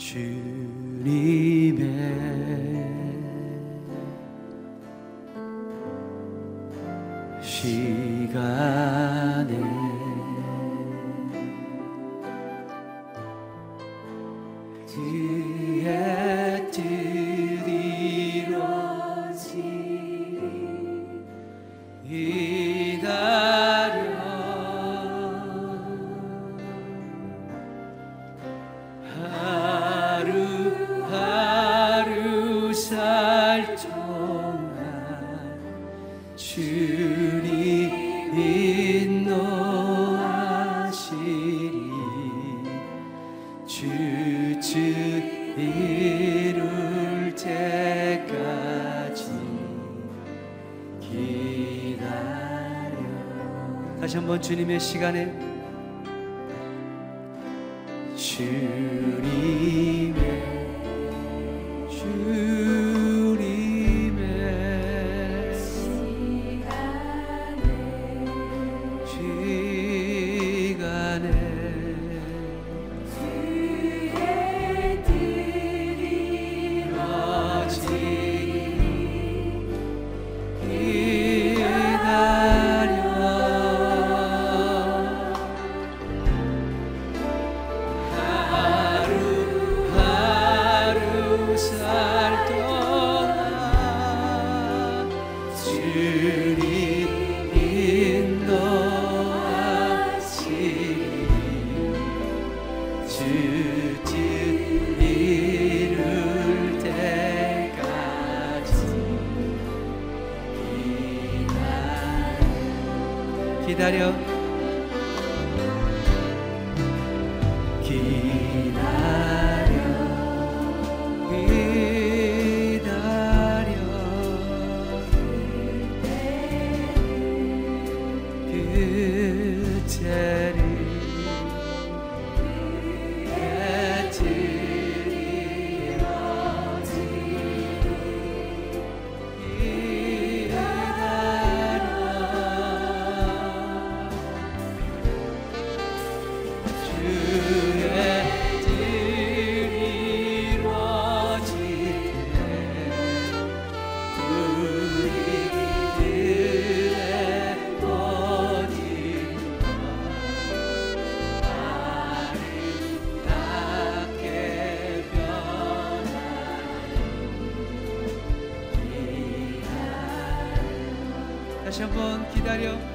주님의 시간. 다시 한번 주님의 시간에 주 한번 기다려.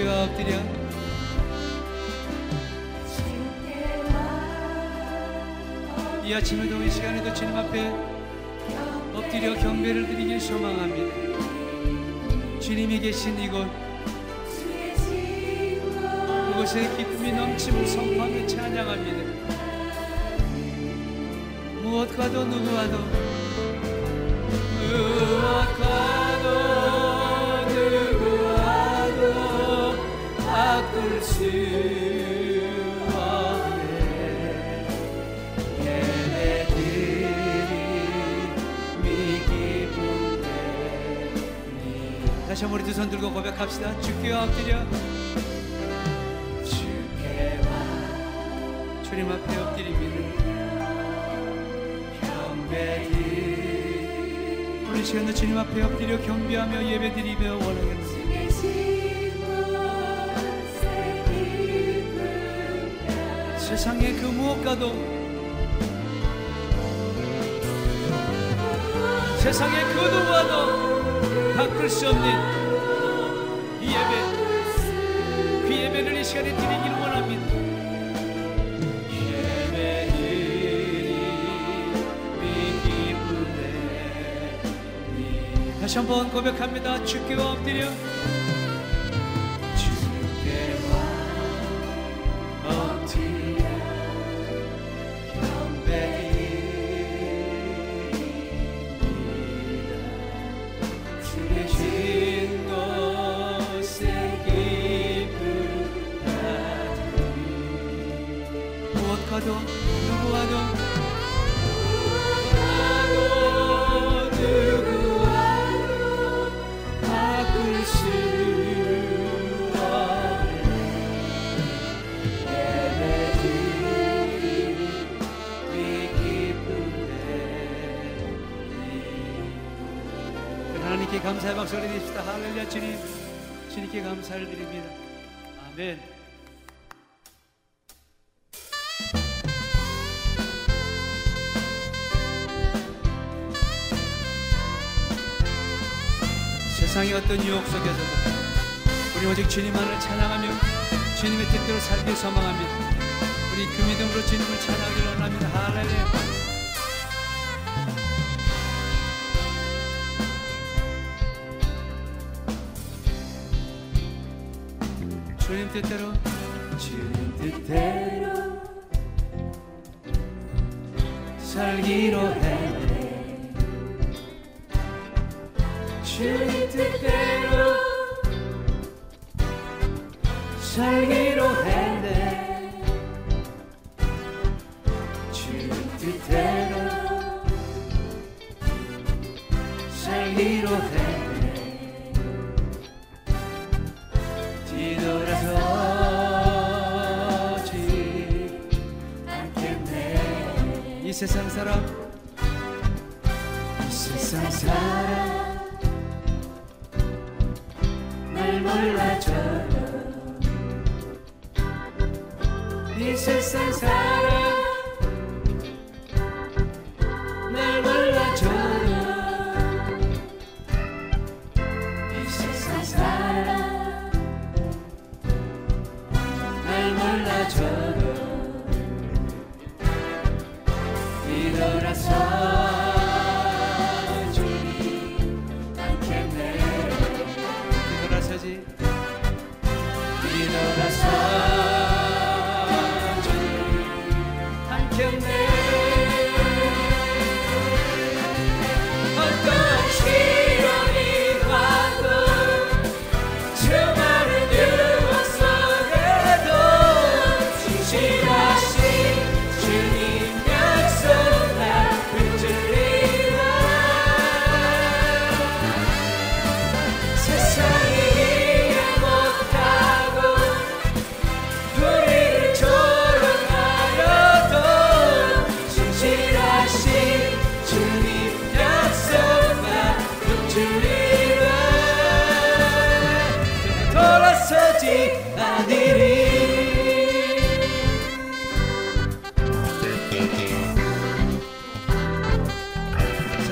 주께 엎드려. 이 아침에도 이 시간에도 주님 앞에 엎드려 경배를 드리길 소망합니다. 주님이 계신 이곳 그곳에 기쁨이 넘치고 성파하며 찬양합니다. 무엇과도 누구와도 다시 한번 우리 두 손 들고 고백합시다. 주께 엎드려. 주께 와. 주님 앞에 엎드립니다 경배드리 오늘 시간도 주님 앞에 엎드려 경배하며 예배드리며 원하겠습니다 세상의 그 무엇과도 세상의 그 누구와도 바꿀 수 없는 이 예배. 그 예배를 이 시간에 드리기를 원합니다. 다시 한번 고백합니다. 주께 엎드려 박수를 드립시다. 할렐루야 주님. 주님께 감사를 드립니다. 아멘. 세상의 어떤 유혹 속에서도 우리 오직 주님만을 찬양하며 주님의 뜻대로 살길 소망합니다. 우리 그 믿음으로 주님을 찬양하기를 원합니다. 할렐루야 주님 뜻대로? 주님 뜻대로 살기로 해. 주님 뜻대로 살기로 했네. 주님 뜻대로 살기로 했 세상 사람. 이 세상 사람. 날 몰라줘요 이 세상 사람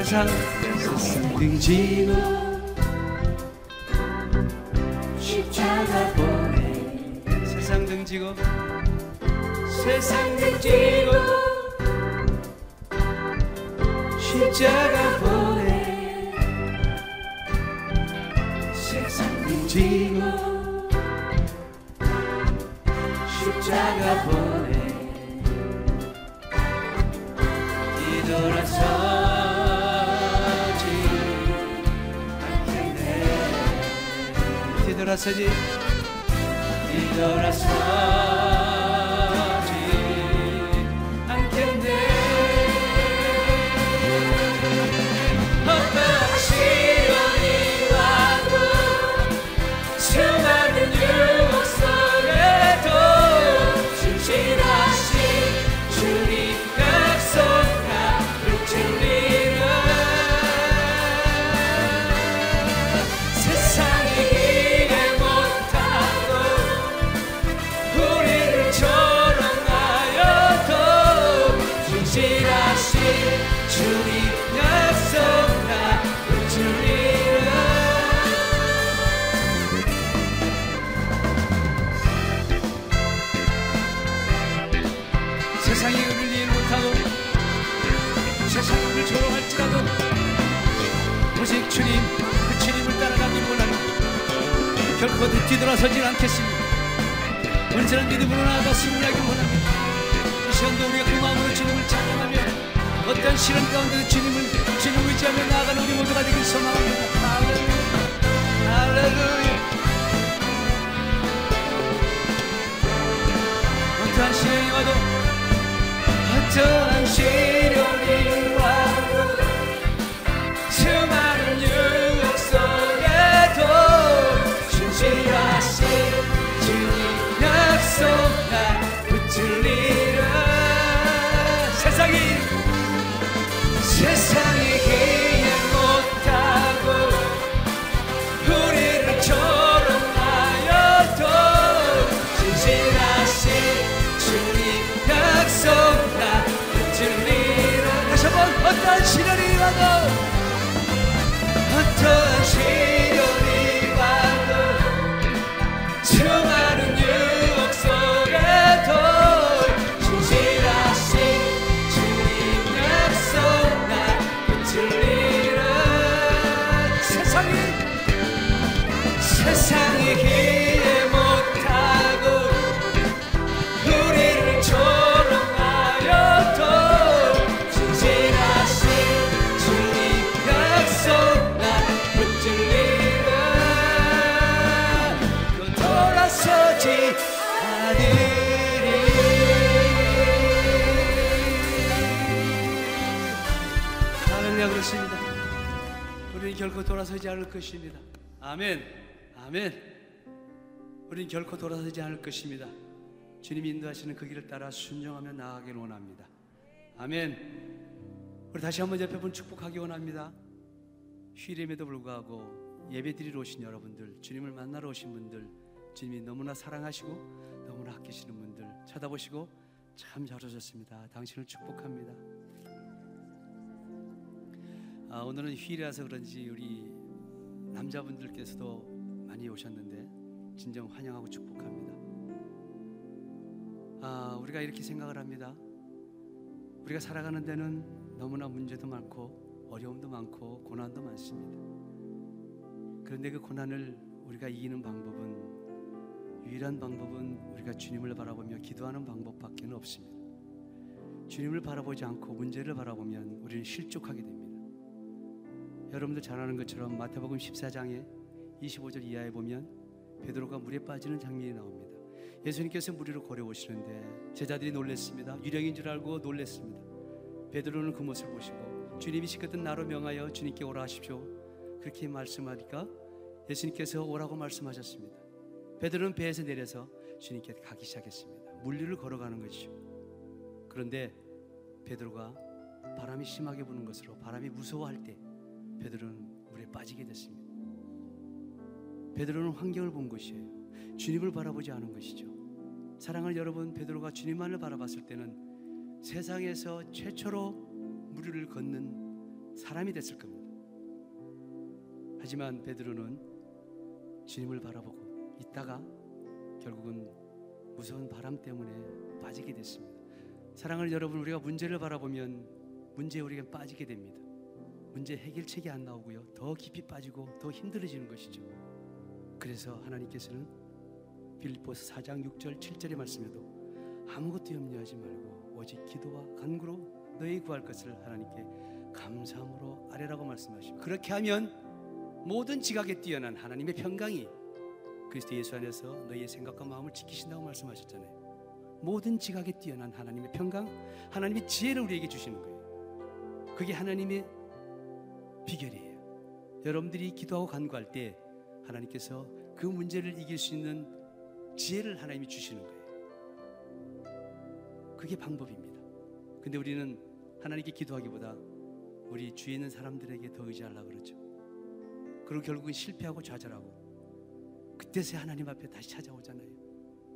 세상 세상 등지고 십자가 보 지고 세상 등지고 십자가 보내. 세상 등지고 십자가 보내 뒤돌아서지 결코 뒤돌아서질 않겠습니다. 언제나 믿음으로 나아가 승리하기 원합니다. 이 시간도 우리가 그 마음으로 주님을 찬양하며 어떤 시련 가운데도 주님을 주님을 의지하며 나아가는 우리 모두가 되길 소망합니다. 할렐루야. 할렐루야. 어떠한 시련이 와도 어떠한 시련이 시련이 와도 어떠한 시 할렐루야 그렇습니다. 우리는 결코 돌아서지 않을 것입니다. 아멘. 아멘. 우리는 결코 돌아서지 않을 것입니다. 주님이 인도하시는 그 길을 따라 순종하며 나아가길 원합니다. 아멘. 우리 다시 한번 옆에 분 축복하기 원합니다. 휴일임에도 불구하고 예배 드리러 오신 여러분들, 주님을 만나러 오신 분들, 주님이 너무나 사랑하시고 너무나 아끼시는 분들 쳐다보시고 참 잘 오셨습니다. 당신을 축복합니다. 아, 오늘은 휴일이라서 그런지 우리 남자분들께서도 많이 오셨는데 진정 환영하고 축복합니다. 아, 우리가 이렇게 생각을 합니다. 우리가 살아가는 데는 너무나 문제도 많고 어려움도 많고 고난도 많습니다. 그런데 그 고난을 우리가 이기는 방법은 유일한 방법은 우리가 주님을 바라보며 기도하는 방법밖에 없습니다. 주님을 바라보지 않고 문제를 바라보면 우리는 실족하게 됩니다. 여러분들 잘 아는 것처럼 마태복음 14장에 25절 이하에 보면 베드로가 물에 빠지는 장면이 나옵니다. 예수님께서 물 위로 걸어오시는데 제자들이 놀랬습니다. 유령인 줄 알고 놀랬습니다. 베드로는 그 모습을 보시고 주님이 시켰던 나로 명하여 주님께 오라 하십시오. 그렇게 말씀하니까 예수님께서 오라고 말씀하셨습니다. 베드로는 배에서 내려서 주님께 가기 시작했습니다. 물 위를 걸어가는 것이죠. 그런데 베드로가 바람이 심하게 부는 것으로 바람이 무서워할 때 베드로는 물에 빠지게 됐습니다. 베드로는 환경을 본 것이에요. 주님을 바라보지 않은 것이죠. 사랑하는 여러분, 베드로가 주님만을 바라봤을 때는 세상에서 최초로 무리를 걷는 사람이 됐을 겁니다. 하지만 베드로는 주님을 바라보고 있다가 결국은 무서운 바람 때문에 빠지게 됐습니다. 사랑을 여러분 우리가 문제를 바라보면 문제에 우리가 빠지게 됩니다. 문제 해결책이 안 나오고요. 더 깊이 빠지고 더 힘들어지는 것이죠. 그래서 하나님께서는 빌립보서 4장 6절 7절의 말씀에도 아무것도 염려하지 말고 오직 기도와 간구로 너희 구할 것을 하나님께 감사함으로 아뢰라고 말씀하시고 그렇게 하면 모든 지각에 뛰어난 하나님의 평강이 그리스도 예수 안에서 너희의 생각과 마음을 지키신다고 말씀하셨잖아요. 모든 지각에 뛰어난 하나님의 평강, 하나님의 지혜를 우리에게 주시는 거예요. 그게 하나님의 비결이에요. 여러분들이 기도하고 간구할 때 하나님께서 그 문제를 이길 수 있는 지혜를 하나님이 주시는 거예요. 그게 방법입니다. 근데 우리는 하나님께 기도하기보다 우리 주위에 있는 사람들에게 더 의지하려고 그러죠. 그리고 결국은 실패하고 좌절하고 그때서야 하나님 앞에 다시 찾아오잖아요.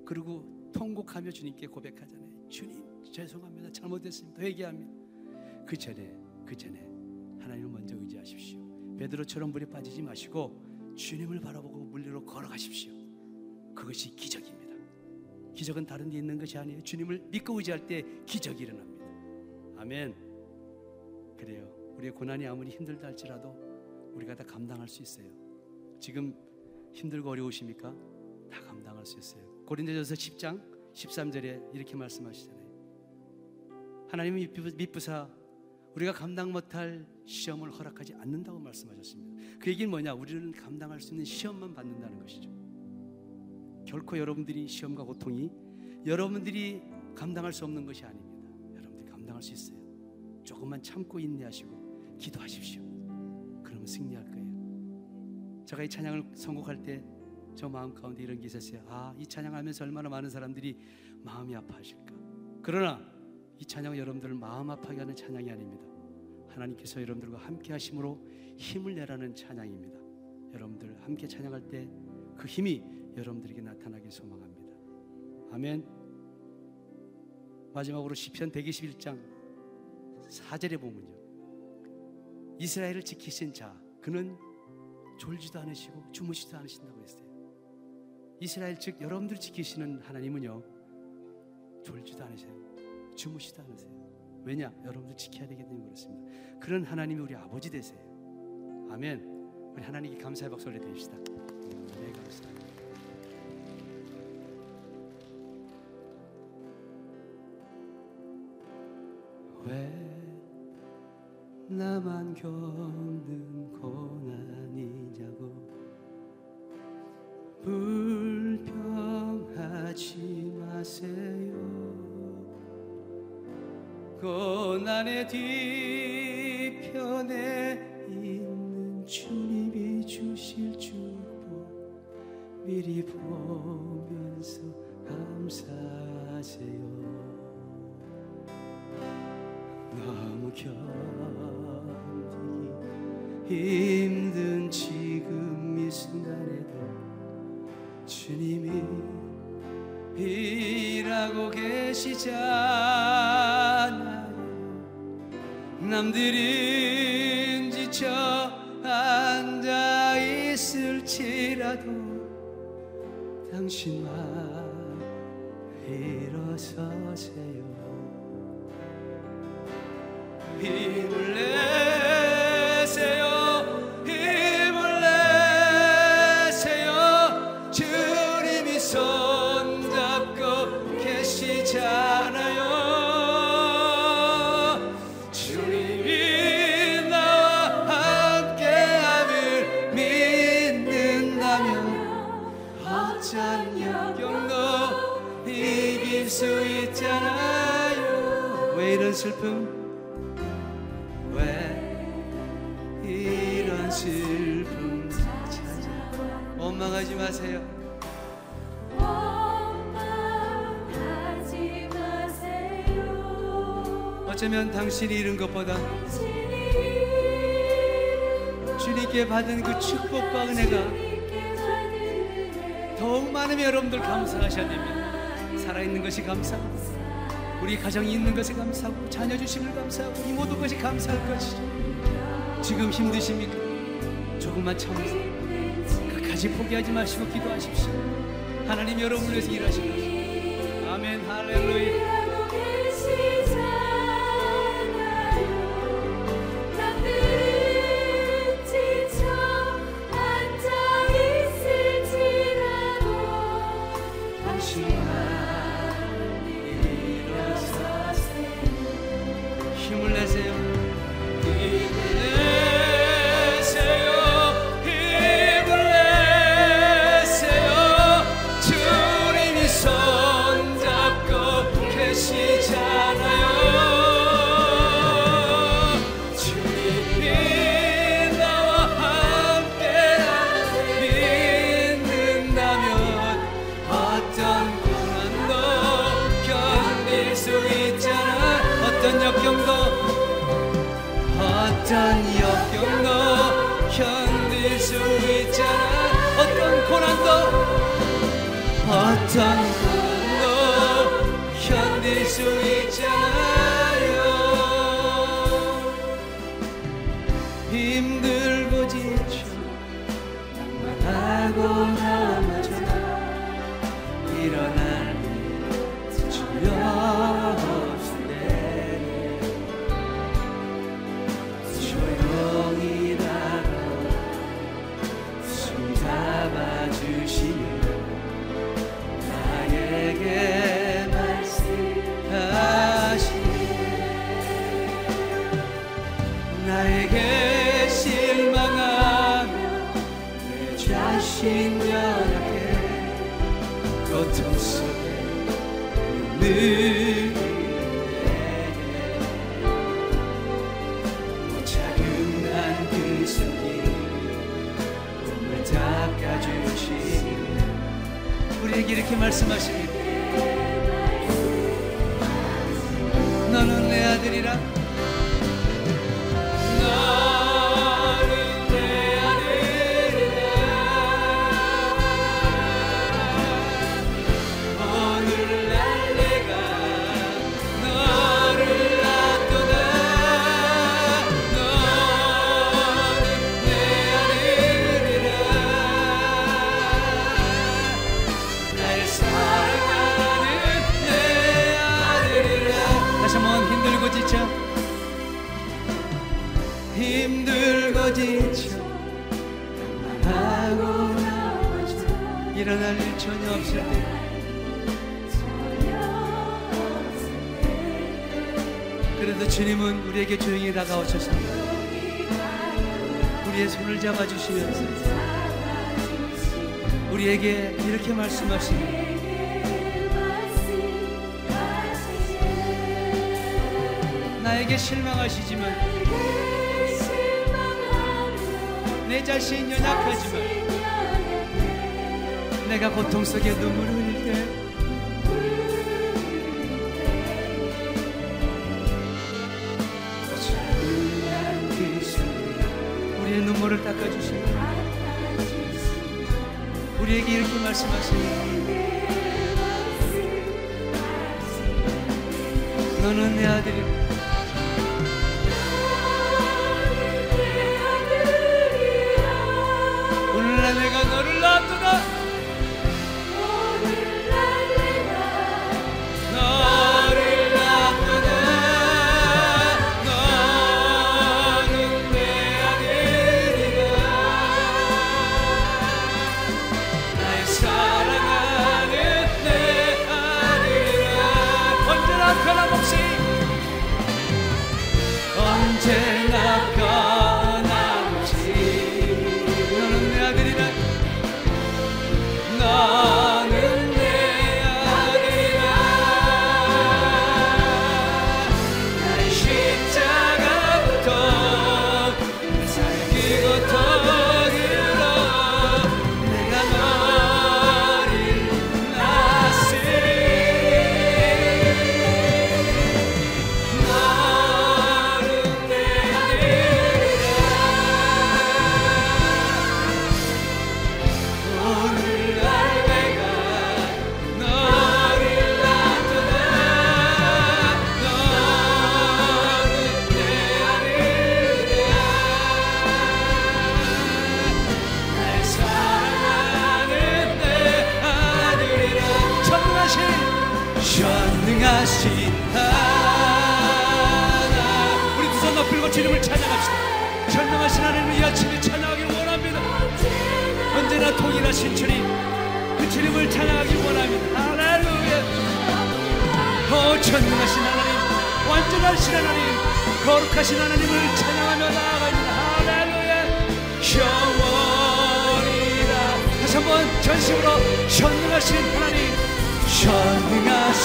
그리고 통곡하며 주님께 고백하잖아요. 주님 죄송합니다. 잘못했습니다. 회개합니다. 그 전에 그 전에 하나님을 먼저 의지하십시오. 베드로처럼 물에 빠지지 마시고 주님을 바라보고 물 위로 걸어가십시오. 그것이 기적입니다. 기적은 다른 데 있는 것이 아니에요. 주님을 믿고 의지할 때 기적이 일어납니다. 아멘. 그래요. 우리의 고난이 아무리 힘들다 할지라도 우리가 다 감당할 수 있어요. 지금 힘들고 어려우십니까? 다 감당할 수 있어요. 고린도전서 10장 13절에 이렇게 말씀하시잖아요. 하나님은 미쁘사 우리가 감당 못할 시험을 허락하지 않는다고 말씀하셨습니다. 그 얘기는 뭐냐? 우리는 감당할 수 있는 시험만 받는다는 것이죠. 결코 여러분들이 시험과 고통이 여러분들이 감당할 수 없는 것이 아닙니다. 여러분들이 감당할 수 있어요. 조금만 참고 인내하시고 기도하십시오. 그러면 승리할 거예요. 제가 이 찬양을 선곡할 때 저 마음 가운데 이런 게 있었어요. 아, 이 찬양하면서 얼마나 많은 사람들이 마음이 아파하실까. 그러나 이 찬양은 여러분들을 마음 아파하게 하는 찬양이 아닙니다. 하나님께서 여러분들과 함께 하심으로 힘을 내라는 찬양입니다. 여러분들 함께 찬양할 때 그 힘이 여러분들에게 나타나길 소망합니다. 아멘. 마지막으로 시편 121장 4절에 보면요. 이스라엘을 지키신 자 그는 졸지도 않으시고 주무시지도 않으신다고 했어요. 이스라엘 즉 여러분들 지키시는 하나님은요. 졸지도 않으세요. 주무시지도 않으세요. 왜냐? 여러분들 지켜야 되기 때문에 그렇습니다. 그런 하나님이 우리 아버지 되세요. 아멘. 우리 하나님께 감사의 박수 올려드립시다. 네, 감사합니다. 왜 나만 겪는 고난이냐고 불평하지 마세요 고난의 뒤편에 있는 주님이 주실 축복 미리 보면서 감사하세요. 너무 견디기 힘든 지금 이 순간에도 주님이 일하고 계시잖아요 남들은 지쳐 앉아 있을지라도 당신만 일어서세요. 힘을 내 어쩌면 당신이 잃은 것보다 주님께 받은 그 축복과 은혜가 더욱 많으면 여러분들 감사하셔야 됩니다. 살아있는 것이 감사하고 우리 가정이 있는 것이 감사하고 자녀 주심을 감사하고 이 모든 것이 감사할 것이죠. 지금 힘드십니까? 조금만 참으세요. 끝까지 포기하지 마시고 기도하십시오. 하나님 여러분을 위해서 일하십시오. 아멘 할렐루야. Hosanna. To Jesus, 나에게 실망하시지만 내 자신 연약하지만 내가 고통 속에 눈물 흘릴 때 우리의 눈물을 닦아주시고 우리에게 이렇게 말씀하세요 너는 내 아들이고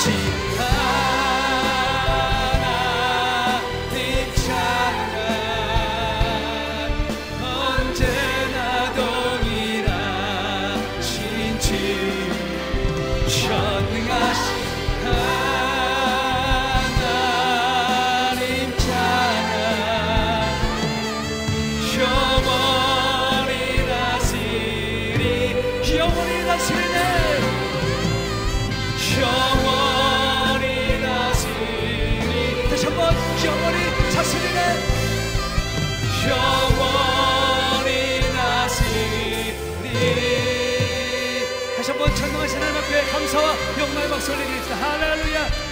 전 다시 한번